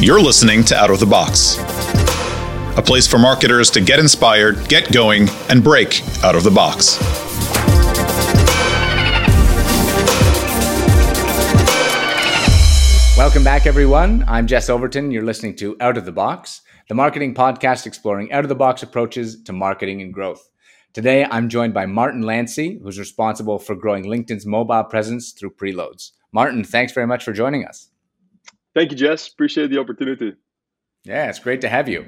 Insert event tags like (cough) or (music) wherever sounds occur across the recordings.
You're listening to Out of the Box, a place for marketers to get inspired, get going, and break out of the box. Welcome back, everyone. I'm Jess Overton. You're listening to Out of the Box, the marketing podcast exploring out of the box approaches to marketing and growth. Today, I'm joined by Martin Lancy, who's responsible for growing LinkedIn's mobile presence through preloads. Martin, thanks very much for joining us. Thank you, Jess. Appreciate the opportunity. Yeah, it's great to have you.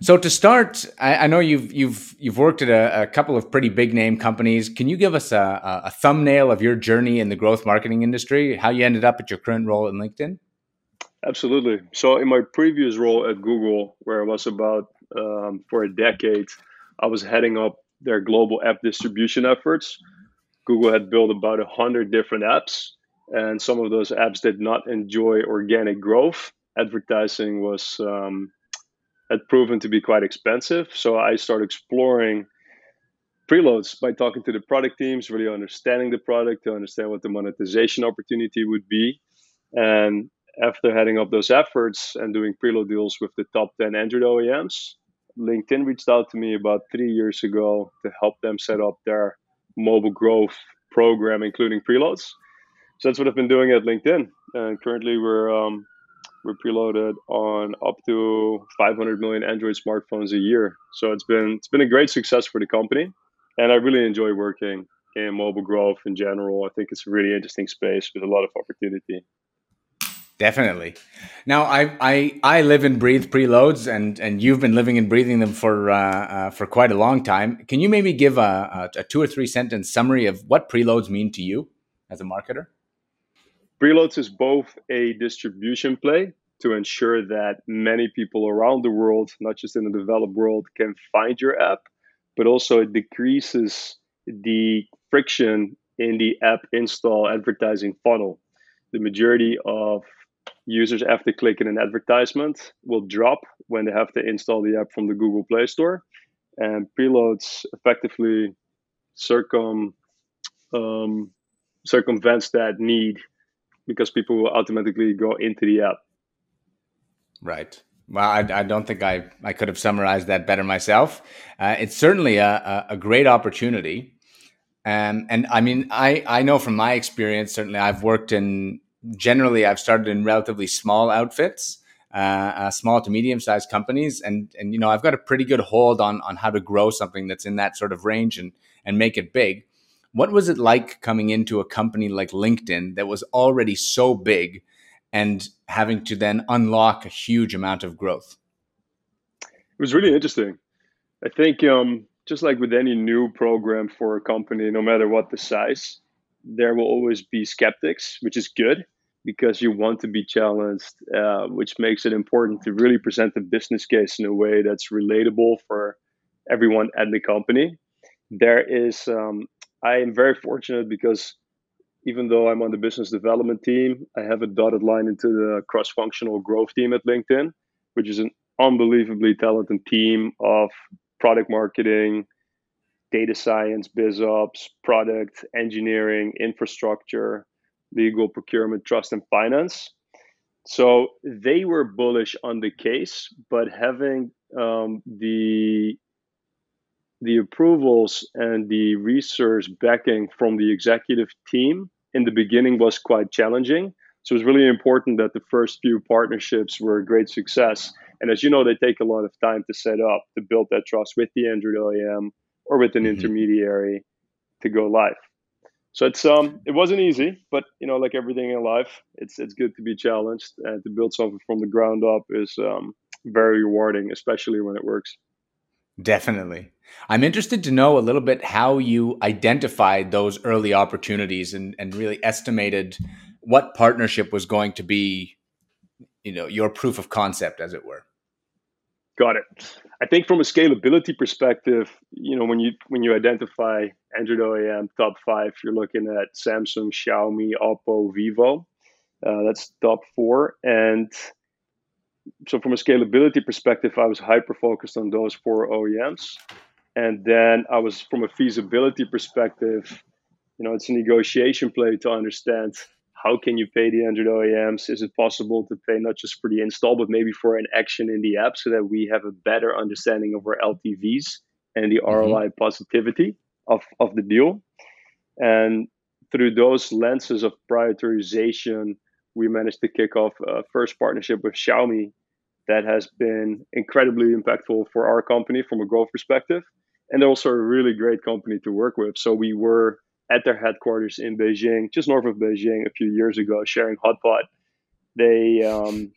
So to start, I, I know you've you've you've worked at a, a, couple of pretty big name companies. Can you give us a, a, thumbnail of your journey in the growth marketing industry? How you ended up at your current role in LinkedIn? Absolutely. So in my previous role at Google, where I was about um, for a decade, I was heading up their global app distribution efforts. Google had built about a hundred different apps, and some of those apps did not enjoy organic growth. Advertising was um, had proven to be quite expensive. So I started exploring preloads by talking to the product teams, really understanding the product to understand what the monetization opportunity would be. And after heading up those efforts and doing preload deals with the top 10 Android OEMs, LinkedIn reached out to me about three years ago to help them set up their mobile growth program, including preloads. So that's what I've been doing at LinkedIn. And currently, we're um, we're preloaded on up to 500 million Android smartphones a year. So it's been it's been a great success for the company, and I really enjoy working in mobile growth in general. I think it's a really interesting space with a lot of opportunity. Definitely. Now, I, I I live and breathe preloads, and and you've been living and breathing them for uh, uh, for quite a long time. Can you maybe give a, a, a two or three sentence summary of what preloads mean to you as a marketer? Preloads is both a distribution play to ensure that many people around the world, not just in the developed world, can find your app, but also it decreases the friction in the app install advertising funnel. The majority of users after clicking an advertisement will drop when they have to install the app from the Google Play Store. And preloads effectively circum um, circumvents that need because people will automatically go into the app. Right. Well, I, I don't think I, I could have summarized that better myself. Uh, it's certainly a, a, a great opportunity. Um, and I mean, I, I know from my experience, certainly I've worked in, generally, I've started in relatively small outfits, uh, uh, small to medium sized companies. And, and, you know, I've got a pretty good hold on, on how to grow something that's in that sort of range and, and make it big. What was it like coming into a company like LinkedIn that was already so big and having to then unlock a huge amount of growth? It was really interesting. I think um, just like with any new program for a company, no matter what the size, there will always be skeptics, which is good because you want to be challenged, uh, which makes it important to really present the business case in a way that's relatable for everyone at the company. There is um, I am very fortunate because even though I'm on the business development team, I have a dotted line into the cross functional growth team at LinkedIn, which is an unbelievably talented team of product marketing, data science, biz ops, product engineering, infrastructure, legal, procurement, trust, and finance. So they were bullish on the case, but having um, the the approvals and the research backing from the executive team in the beginning was quite challenging. So it was really important that the first few partnerships were a great success. And as you know, they take a lot of time to set up, to build that trust with the Android OEM or with an mm-hmm. intermediary to go live. So it's um it wasn't easy, but you know, like everything in life, it's it's good to be challenged and to build something from the ground up is um, very rewarding, especially when it works. Definitely. I'm interested to know a little bit how you identified those early opportunities and, and really estimated what partnership was going to be, you know, your proof of concept, as it were. Got it. I think from a scalability perspective, you know, when you when you identify Android OEM top five, you're looking at Samsung, Xiaomi, Oppo, Vivo. Uh, that's top four, and so from a scalability perspective, I was hyper focused on those four OEMs. And then I was from a feasibility perspective, you know, it's a negotiation play to understand how can you pay the Android OEMs? Is it possible to pay not just for the install, but maybe for an action in the app so that we have a better understanding of our LTVs and the mm-hmm. ROI positivity of, of the deal? And through those lenses of prioritization, we managed to kick off a first partnership with Xiaomi that has been incredibly impactful for our company from a growth perspective. And they're also a really great company to work with. So we were at their headquarters in Beijing, just north of Beijing, a few years ago, sharing Hotpot. They um,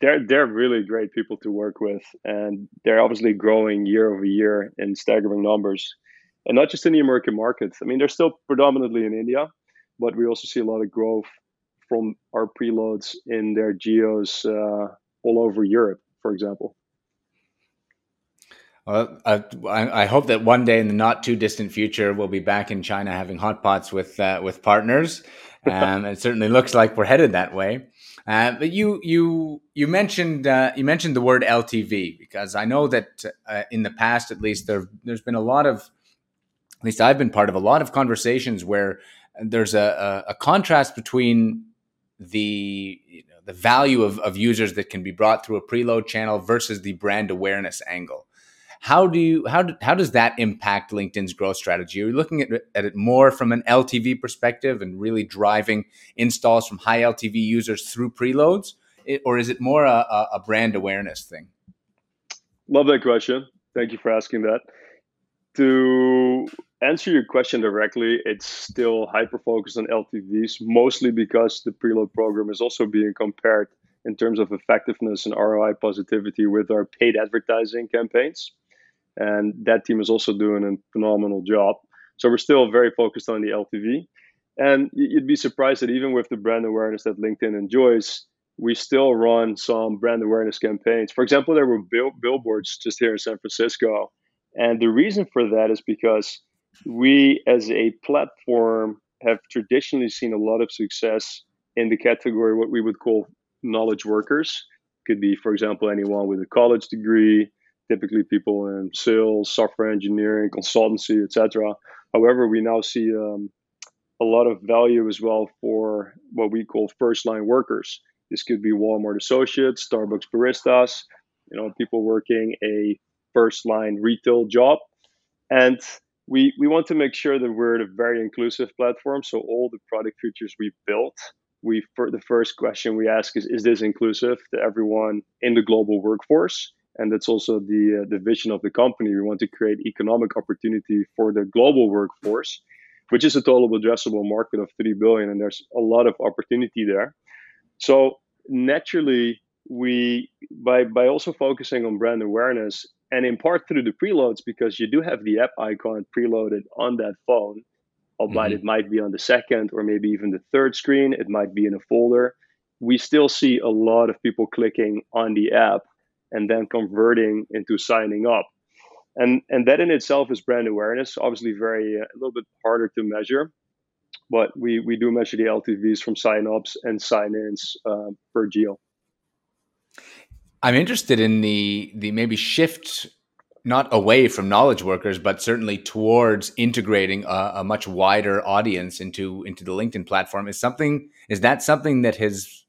they're they're really great people to work with, and they're obviously growing year over year in staggering numbers, and not just in the American market. I mean, they're still predominantly in India, but we also see a lot of growth from our preloads in their geos uh, all over Europe, for example. Well, uh, I, I, hope that one day in the not too distant future, we'll be back in China having hot pots with uh, with partners. (laughs) Um, it certainly looks like we're headed that way. Uh, but you you you mentioned uh, you mentioned the word LTV because I know that uh, in the past, at least, there there's been a lot of, at least I've been part of a lot of conversations where there's a, a, a contrast between the you know, the value of, of users that can be brought through a preload channel versus the brand awareness angle. How do you how do, how does that impact LinkedIn's growth strategy? Are you looking at, at it more from an LTV perspective and really driving installs from high LTV users through preloads, or is it more a, a brand awareness thing? Love that question. Thank you for asking that. To answer your question directly, it's still hyper focused on LTVs, mostly because the preload program is also being compared in terms of effectiveness and ROI positivity with our paid advertising campaigns and that team is also doing a phenomenal job. So we're still very focused on the LTV, and you'd be surprised that even with the brand awareness that LinkedIn enjoys, we still run some brand awareness campaigns. For example, there were bill- billboards just here in San Francisco, and the reason for that is because we, as a platform, have traditionally seen a lot of success in the category what we would call knowledge workers. Could be, for example, anyone with a college degree, typically people in sales, software engineering, consultancy, etc. However, we now see um, a lot of value as well for what we call first line workers. This could be Walmart associates, Starbucks baristas, you know, people working a first line retail job. And we, we want to make sure that we're a very inclusive platform. So all the product features we built, we the first question we ask is, is this inclusive to everyone in the global workforce? And that's also the uh, the vision of the company. We want to create economic opportunity for the global workforce, which is a total addressable market of three billion, and there's a lot of opportunity there. So naturally, we by by also focusing on brand awareness and in part through the preloads because you do have the app icon preloaded on that phone, albeit mm-hmm. it might be on the second or maybe even the third screen. It might be in a folder. We still see a lot of people clicking on the app and then converting into signing up. And, and that in itself is brand awareness, obviously very uh, a little bit harder to measure, but we, we do measure the LTVs from sign-ups and sign-ins uh, per geo. I'm interested in the the maybe shift not away from knowledge workers, but certainly towards integrating a, a, much wider audience into into the LinkedIn platform. Is something is that something that has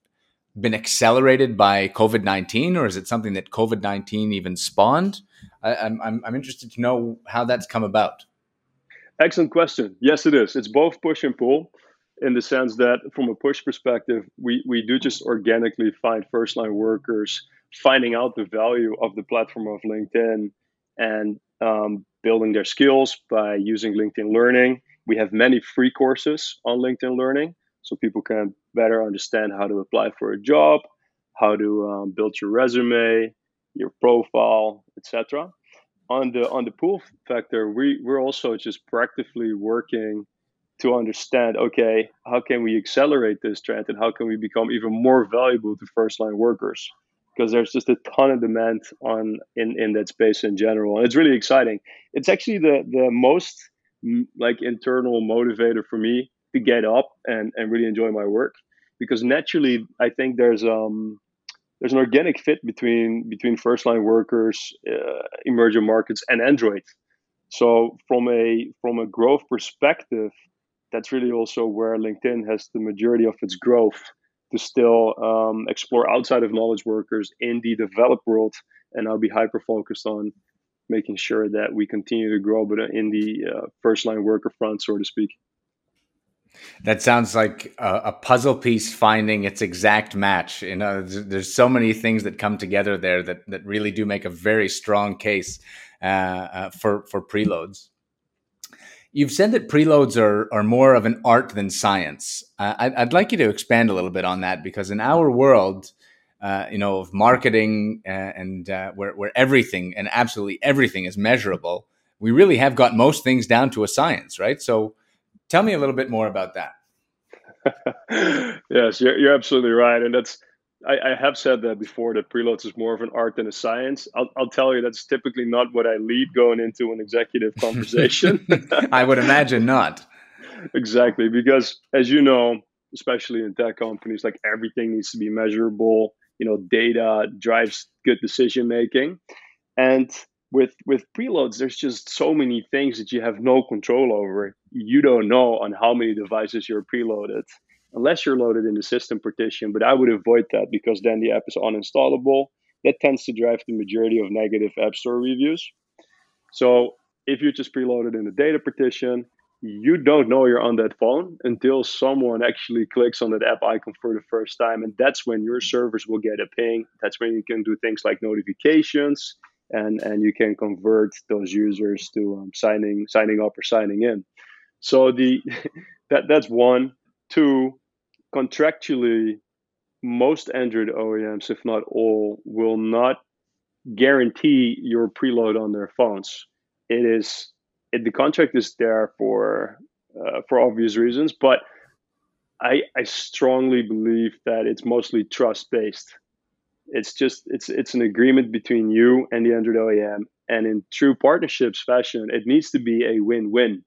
been accelerated by COVID 19, or is it something that COVID 19 even spawned? I, I'm, I'm interested to know how that's come about. Excellent question. Yes, it is. It's both push and pull in the sense that, from a push perspective, we, we do just organically find first line workers finding out the value of the platform of LinkedIn and um, building their skills by using LinkedIn Learning. We have many free courses on LinkedIn Learning so people can better understand how to apply for a job, how to um, build your resume, your profile, etc. On the on the pull factor, we we're also just practically working to understand okay how can we accelerate this trend and how can we become even more valuable to first line workers? Because there's just a ton of demand on in in that space in general and it's really exciting. It's actually the the most like internal motivator for me to get up and, and really enjoy my work because naturally I think there's um there's an organic fit between between first line workers, uh, emerging markets, and Android. So from a from a growth perspective, that's really also where LinkedIn has the majority of its growth to still um, explore outside of knowledge workers in the developed world. And I'll be hyper focused on making sure that we continue to grow, but in the uh, first line worker front, so to speak. That sounds like a, a, puzzle piece finding its exact match. You know, there's, there's, so many things that come together there that that really do make a very strong case uh, uh, for for preloads. You've said that preloads are are more of an art than science. Uh, I'd, I'd, like you to expand a little bit on that because in our world, uh, you know, of marketing uh, and uh, where where everything and absolutely everything is measurable, we really have got most things down to a science, right? So Tell me a little bit more about that. (laughs) yes, you're, you're absolutely right, and that's I, I, have said that before that preloads is more of an art than a science. I'll, I'll tell you that's typically not what I lead going into an executive (laughs) conversation. I would imagine not. Exactly, because as you know, especially in tech companies, like everything needs to be measurable. You know, data drives good decision making, and with with preloads there's just so many things that you have no control over. You don't know on how many devices you're preloaded unless you're loaded in the system partition but i would avoid that because then the app is uninstallable. That tends to drive the majority of negative app store reviews. So if you're just preloaded in the data partition you don't know you're on that phone until someone actually clicks on that app icon for the first time and that's when your servers will get a ping. That's when you can do things like notifications and and you can convert those users to um, signing signing up or signing in. So the (laughs) that that's one. Two, contractually, most Android OEMs, if not all, will not guarantee your preload on their phones. It is it, the contract is there for uh, for obvious reasons, but I I strongly believe that it's mostly trust based it's just it's it's an agreement between you and the Android OEM, and in true partnerships fashion, it needs to be a win-win.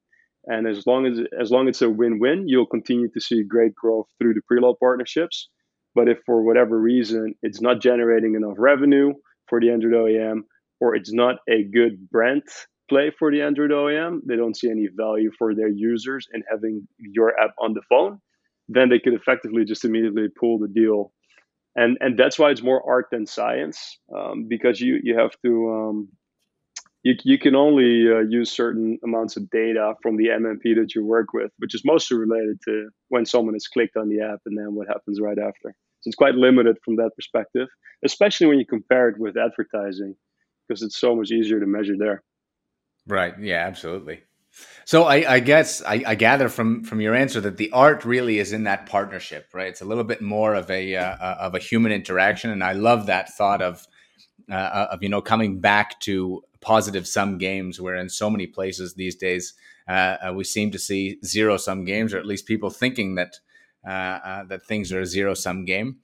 And as long as as long as it's a win-win, you'll continue to see great growth through the preload partnerships. But if for whatever reason it's not generating enough revenue for the Android OEM, or it's not a good brand play for the Android OEM, they don't see any value for their users in having your app on the phone, then they could effectively just immediately pull the deal and and that's why it's more art than science um, because you you have to um, you, you can only uh, use certain amounts of data from the MMP that you work with, which is mostly related to when someone has clicked on the app and then what happens right after. So it's quite limited from that perspective, especially when you compare it with advertising, because it's so much easier to measure there. Right. Yeah. Absolutely. So I, I guess I, I, gather from from your answer that the art really is in that partnership, right? It's a little bit more of a uh, uh of a human interaction, and I love that thought of uh, uh, of you know coming back to positive sum games, where in so many places these days uh, uh we seem to see zero sum games, or at least people thinking that that things are a zero sum game,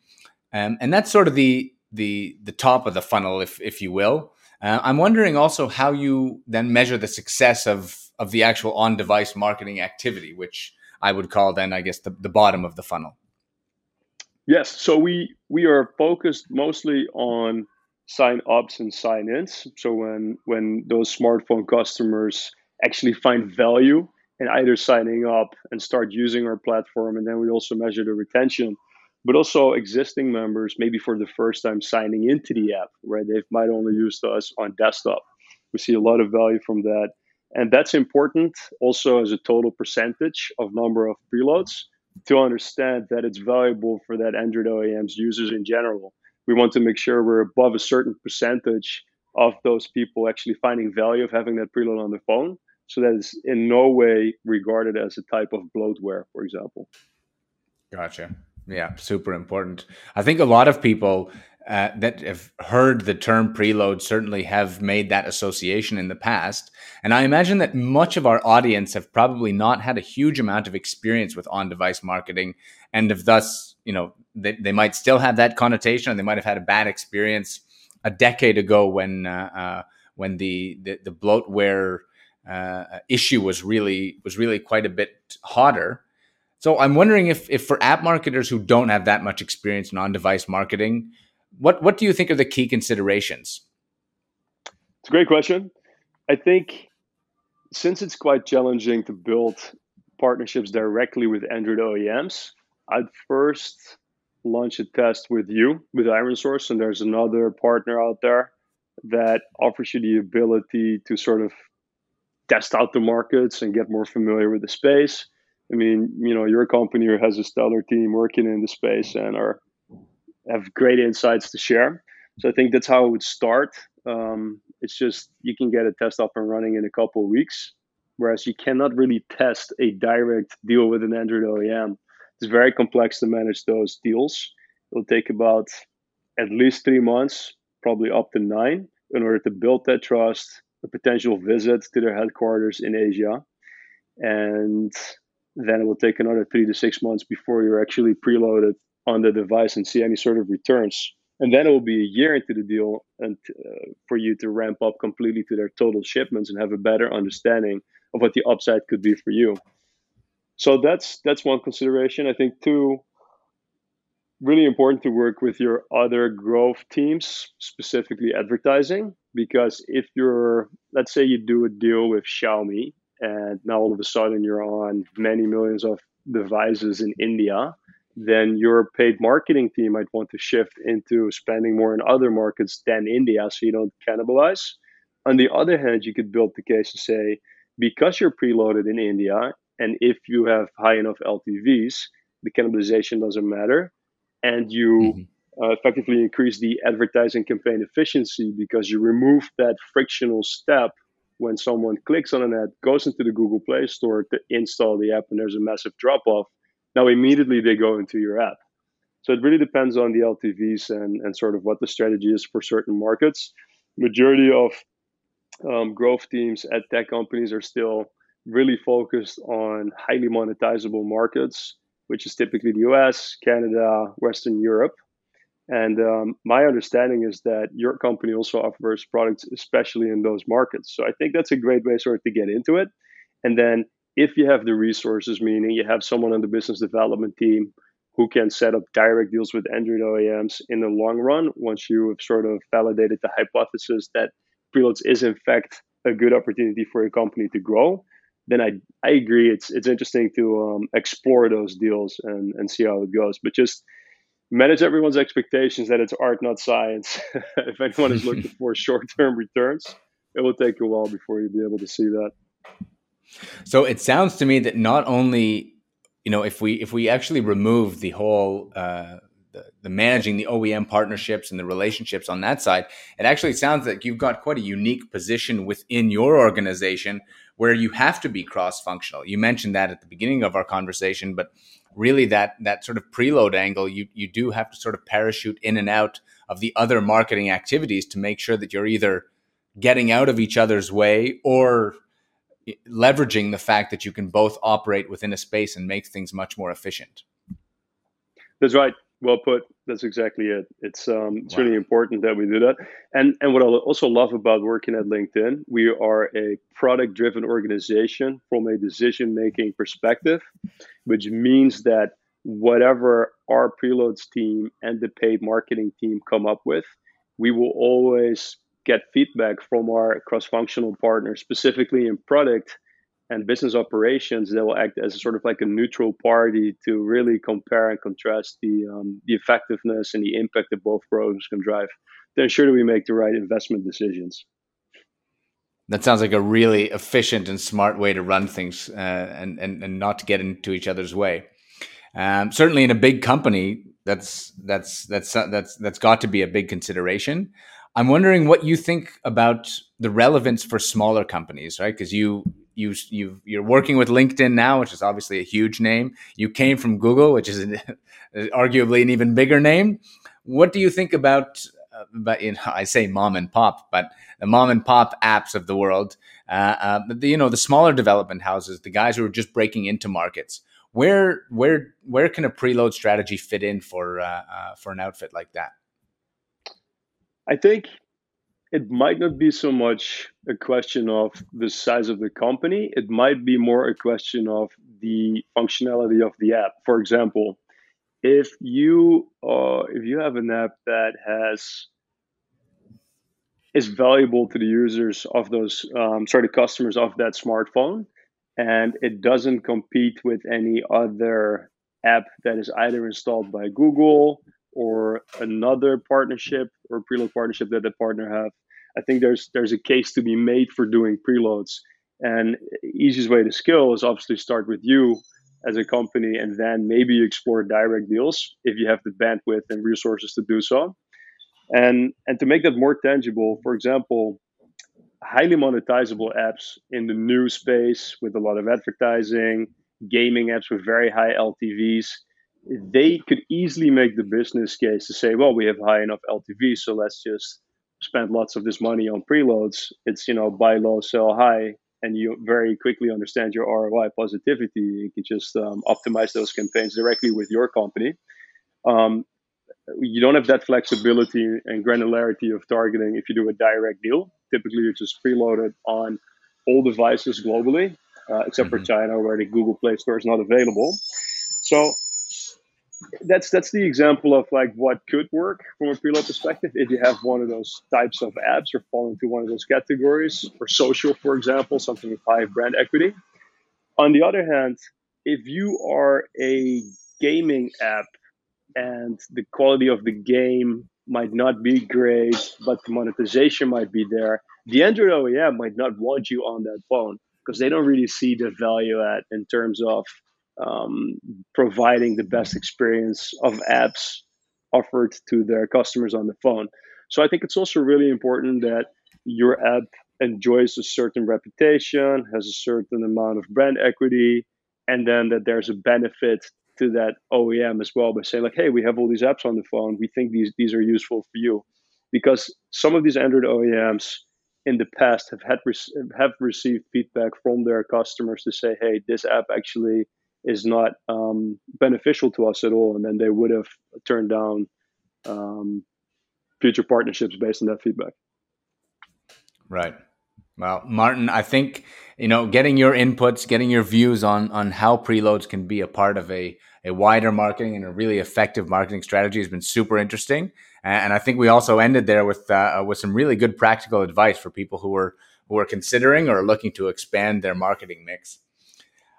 um, and that's sort of the the the top of the funnel, if if you will. I'm wondering also how you then measure the success of of the actual on device marketing activity, which I would call then, I guess, the, the bottom of the funnel. Yes. So we we are focused mostly on sign ups and sign ins. So when when those smartphone customers actually find value in either signing up and start using our platform, and then we also measure the retention, but also existing members maybe for the first time signing into the app, right? They might only use us on desktop. We see a lot of value from that. And that's important also as a total percentage of number of preloads to understand that it's valuable for that Android OEM's users in general. We want to make sure we're above a certain percentage of those people actually finding value of having that preload on the phone. So that is in no way regarded as a type of bloatware, for example. Gotcha. Yeah, super important. I think a lot of people uh, that have heard the term preload certainly have made that association in the past. And I imagine that much of our audience have probably not had a huge amount of experience with on device marketing and have thus, you know, they, they might still have that connotation or they might have had a bad experience a decade ago when, uh, uh, when the, the, the bloatware uh, issue was really, was really quite a bit hotter. So I'm wondering if, if for app marketers who don't have that much experience in on device marketing, what what do you think are the key considerations? It's a great question. I think since it's quite challenging to build partnerships directly with Android OEMs, I'd first launch a test with you with ironSource, and there's another partner out there that offers you the ability to sort of test out the markets and get more familiar with the space. I mean, you know, your company has a stellar team working in the space and are have great insights to share. So I think that's how it would start. Um, it's just you can get a test up and running in a couple of weeks, whereas you cannot really test a direct deal with an Android OEM. It's very complex to manage those deals. It'll take about at least three months, probably up to nine, in order to build that trust, a potential visit to their headquarters in Asia, and then it will take another three to six months before you're actually preloaded on the device and see any sort of returns. And then it will be a year into the deal and uh, for you to ramp up completely to their total shipments and have a better understanding of what the upside could be for you. So that's that's one consideration. I think two, really important to work with your other growth teams, specifically advertising, because if you're let's say you do a deal with Xiaomi and now all of a sudden you're on many millions of devices in India then your paid marketing team might want to shift into spending more in other markets than India so you don't cannibalize. On the other hand, you could build the case to say, because you're preloaded in India, and if you have high enough LTVs, the cannibalization doesn't matter. And you mm-hmm. uh, effectively increase the advertising campaign efficiency because you remove that frictional step when someone clicks on an ad, goes into the Google Play Store to install the app, and there's a massive drop off now immediately they go into your app. So it really depends on the LTVs and, and sort of what the strategy is for certain markets. Majority of um, growth teams at tech companies are still really focused on highly monetizable markets, which is typically the US, Canada, Western Europe. And um, my understanding is that your company also offers products, especially in those markets. So I think that's a great way sort of to get into it. And then if you have the resources, meaning you have someone on the business development team who can set up direct deals with Android OEMs in the long run, once you have sort of validated the hypothesis that preloads is in fact a good opportunity for a company to grow, then I, I agree it's it's interesting to um, explore those deals and, and see how it goes. But just manage everyone's expectations that it's art, not science. (laughs) if anyone is looking (laughs) for short term returns, it will take a while before you'll be able to see that. So it sounds to me that not only, you know, if we if we actually remove the whole uh, the, the managing the OEM partnerships and the relationships on that side, it actually sounds like you've got quite a unique position within your organization where you have to be cross functional. You mentioned that at the beginning of our conversation, but really that that sort of preload angle, you you do have to sort of parachute in and out of the other marketing activities to make sure that you're either getting out of each other's way or leveraging the fact that you can both operate within a space and make things much more efficient. That's right. Well put. That's exactly it. It's um, it's wow. really important that we do that. And and what I also love about working at LinkedIn, we are a product driven organization from a decision making perspective, which means that whatever our preloads team and the paid marketing team come up with, we will always get feedback from our cross-functional partners, specifically in product and business operations. They will act as sort of like a neutral party to really compare and contrast the um, the effectiveness and the impact that both programs can drive to ensure that we make the right investment decisions. That sounds like a really efficient and smart way to run things, uh, and, and and not get into each other's way. Um, certainly, in a big company, that's that's that's that's that's got to be a big consideration. I'm wondering what you think about the relevance for smaller companies, right? Because you you you you're working with LinkedIn now, which is obviously a huge name. You came from Google, which is an, (laughs) arguably an even bigger name. What do you think about? Uh, but you know, (laughs) I say mom and pop, but the mom and pop apps of the world, uh, uh, the, you know the smaller development houses, the guys who are just breaking into markets. Where where where can a preload strategy fit in for uh, uh, for an outfit like that? I think it might not be so much a question of the size of the company. It might be more a question of the functionality of the app. For example, if you uh, if you have an app that has is valuable to the users of those um, sorry the customers of that smartphone and it doesn't compete with any other app that is either installed by Google or another partnership or preload partnership that the partner have. I think there's there's a case to be made for doing preloads. And easiest way to scale is obviously start with you as a company, and then maybe you explore direct deals if you have the bandwidth and resources to do so. And and to make that more tangible, for example, highly monetizable apps in the new space with a lot of advertising, gaming apps with very high LTVs, they could easily make the business case to say, well, we have high enough LTV, so let's just spend lots of this money on preloads. It's you know buy low, sell high, and you very quickly understand your ROI positivity. You can just um, optimize those campaigns directly with your company. Um, you don't have that flexibility and granularity of targeting if you do a direct deal. Typically, you're just preload it on all devices globally, uh, except mm-hmm. for China, where the Google Play Store is not available. So that's that's the example of like what could work from a preload perspective. If you have one of those types of apps or fall into one of those categories or social for example something with high brand equity. On the other hand if you are a gaming app and the quality of the game might not be great but the monetization might be there the android oem might not want you on that phone because they don't really see the value at in terms of um, providing the best experience of apps offered to their customers on the phone. So I think it's also really important that your app enjoys a certain reputation, has a certain amount of brand equity, and then that there's a benefit to that OEM as well by saying like, hey, we have all these apps on the phone. We think these these are useful for you, because some of these Android OEMs in the past have had have received feedback from their customers to say, hey, this app actually is not um, beneficial to us at all, and then they would have turned down um, future partnerships based on that feedback. Right. Well, Martin, I think you know getting your inputs, getting your views on on how preloads can be a part of a a wider marketing and a really effective marketing strategy has been super interesting. And I think we also ended there with uh, with some really good practical advice for people who are who are considering or looking to expand their marketing mix.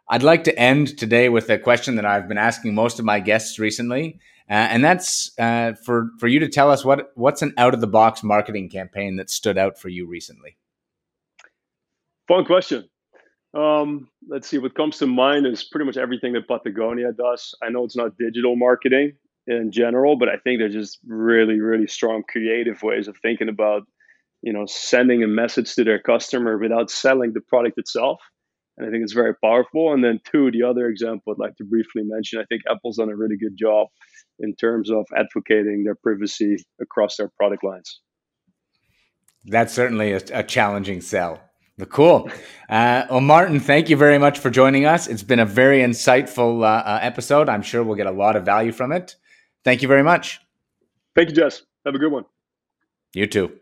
I'd like to end today with a question that I've been asking most of my guests recently, uh, and that's uh, for for you to tell us what what's an out of the box marketing campaign that stood out for you recently. Fun question. Um, let's see. What comes to mind is pretty much everything that Patagonia does. I know it's not digital marketing in general, but I think there's just really, really strong creative ways of thinking about, you know, sending a message to their customer without selling the product itself and I think it's very powerful. And then two, the other example I'd like to briefly mention, I think Apple's done a really good job in terms of advocating their privacy across their product lines. That's certainly a, a challenging sell. But cool. Uh, well, Martin, thank you very much for joining us. It's been a very insightful uh, uh, episode. I'm sure we'll get a lot of value from it. Thank you very much. Thank you, Jess. Have a good one. You too.